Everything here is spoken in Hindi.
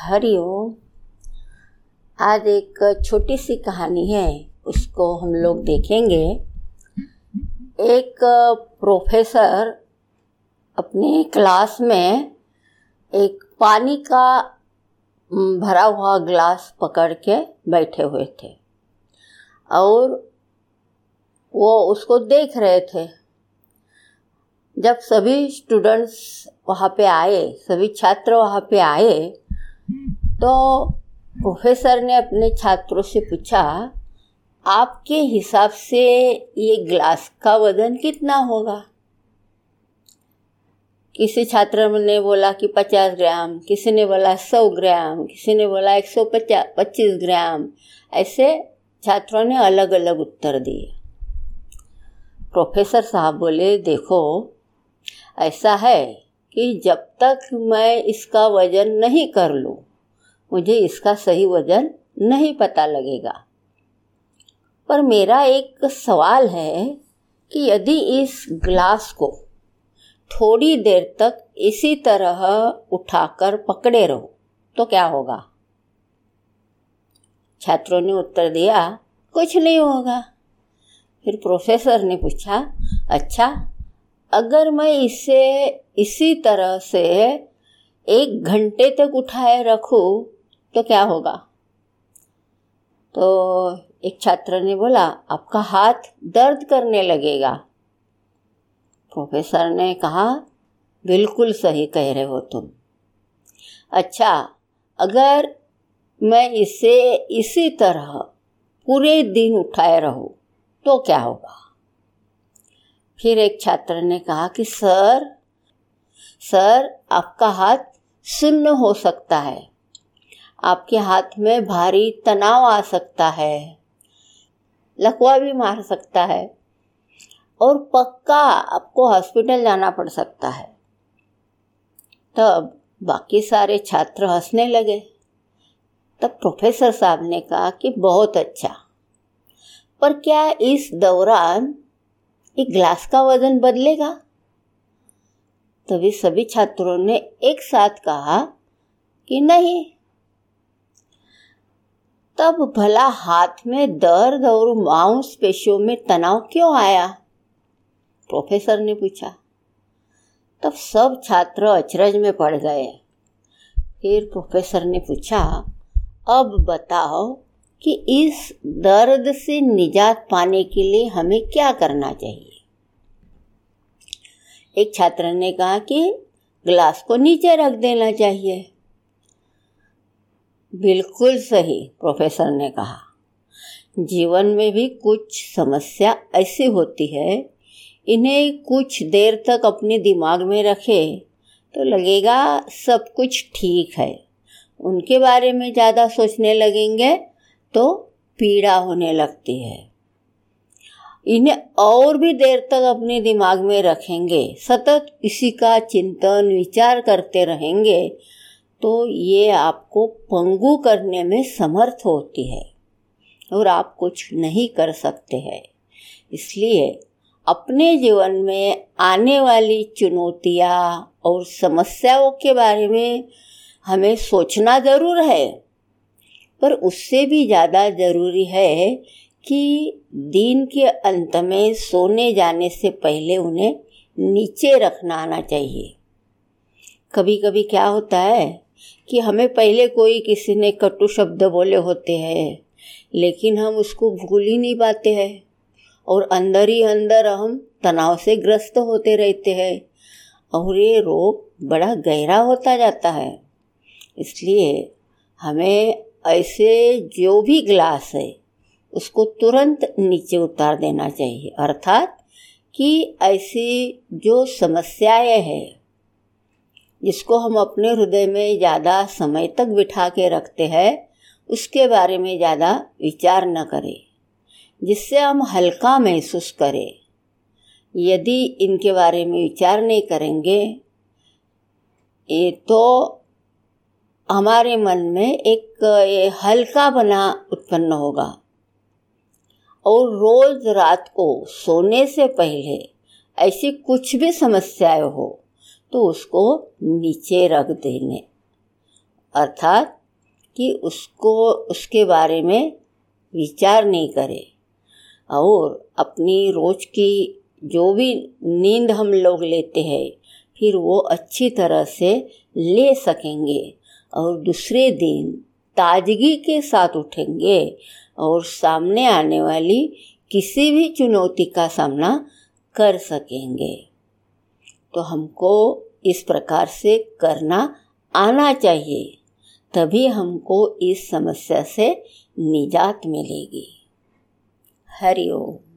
हरिओम। आज एक छोटी सी कहानी है, उसको हम लोग देखेंगे। एक प्रोफेसर अपने क्लास में एक पानी का भरा हुआ ग्लास पकड़ के बैठे हुए थे। और वो उसको देख रहे थे। जब सभी स्टूडेंट्स वहाँ पे आए, सभी छात्र वहाँ पे आए तो प्रोफेसर ने अपने छात्रों से पूछा, आपके हिसाब से ये ग्लास का वज़न कितना होगा? किसी छात्र ने बोला कि पचास ग्राम, किसी ने बोला सौ ग्राम, किसी ने बोला एक सौ पचास पच्चीस ग्राम। ऐसे छात्रों ने अलग अलग उत्तर दिए। प्रोफेसर साहब बोले, देखो, ऐसा है कि जब तक मैं इसका वज़न नहीं कर लूँ, मुझे इसका सही वज़न नहीं पता लगेगा। पर मेरा एक सवाल है कि यदि इस ग्लास को थोड़ी देर तक इसी तरह उठाकर पकड़े रहो तो क्या होगा? छात्रों ने उत्तर दिया, कुछ नहीं होगा। फिर प्रोफेसर ने पूछा अच्छा अगर मैं इसे इसी तरह से एक घंटे तक उठाए रखूँ तो क्या होगा? तो एक छात्र ने बोला, आपका हाथ दर्द करने लगेगा। प्रोफेसर ने कहा, बिल्कुल सही कह रहे हो तुम। अच्छा अगर मैं इसे इसी तरह पूरे दिन उठाए रहूँ तो क्या होगा? फिर एक छात्र ने कहा कि, सर सर, आपका हाथ सुन्न हो सकता है। आपके हाथ में भारी तनाव आ सकता है, लकवा भी मार सकता है और पक्का आपको हॉस्पिटल जाना पड़ सकता है। तब बाकी सारे छात्र हंसने लगे। तब प्रोफेसर साहब ने कहा कि, बहुत अच्छा। पर क्या इस दौरान एक ग्लास का वज़न बदलेगा। तभी सभी छात्रों ने एक साथ कहा कि नहीं। तब भला हाथ में दर्द और मांस पेशियों में तनाव क्यों आया? प्रोफेसर ने पूछा। तब सब छात्र अचरज में पड़ गए। फिर प्रोफेसर ने पूछा, अब बताओ कि इस दर्द से निजात पाने के लिए हमें क्या करना चाहिए? एक छात्र ने कहा कि ग्लास को नीचे रख देना चाहिए। बिल्कुल सही, प्रोफेसर ने कहा। जीवन में भी कुछ समस्या ऐसी होती है, इन्हें कुछ देर तक अपने दिमाग में रखे तो लगेगा सब कुछ ठीक है। उनके बारे में ज़्यादा सोचने लगेंगे तो पीड़ा होने लगती है। इन्हें और भी देर तक अपने दिमाग में रखेंगे, सतत इसी का चिंतन, विचार करते रहेंगे तो ये आपको पंगु करने में समर्थ होती है और आप कुछ नहीं कर सकते हैं। इसलिए अपने जीवन में आने वाली चुनौतियाँ और समस्याओं के बारे में हमें सोचना ज़रूर है, पर उससे भी ज़्यादा ज़रूरी है कि दिन के अंत में सोने जाने से पहले उन्हें नीचे रखना आना चाहिए। कभी कभी क्या होता है कि हमें पहले कोई किसी ने कटु शब्द बोले होते हैं, लेकिन हम उसको भूल ही नहीं पाते हैं और अंदर ही अंदर हम तनाव से ग्रस्त होते रहते हैं और ये रोग बड़ा गहरा होता जाता है। इसलिए हमें ऐसे जो भी ग्लास है उसको तुरंत नीचे उतार देना चाहिए। अर्थात कि ऐसी जो समस्याएँ हैं, जिसको हम अपने हृदय में ज़्यादा समय तक बिठा के रखते हैं, उसके बारे में ज़्यादा विचार न करें। जिससे हम हल्का महसूस करें। यदि इनके बारे में विचार नहीं करेंगे, ये तो हमारे मन में एक हल्का बना उत्पन्न होगा। और रोज रात को सोने से पहले ऐसी कुछ भी समस्याएँ हो तो उसको नीचे रख देने। अर्थात कि उसको, उसके बारे में विचार नहीं करें और अपनी रोज की जो भी नींद हम लोग लेते हैं, फिर वो अच्छी तरह से ले सकेंगे और दूसरे दिन ताजगी के साथ उठेंगे और सामने आने वाली किसी भी चुनौती का सामना कर सकेंगे। तो हमको इस प्रकार से करना, आना चाहिए, तभी हमको इस समस्या से निजात मिलेगी। हरिओम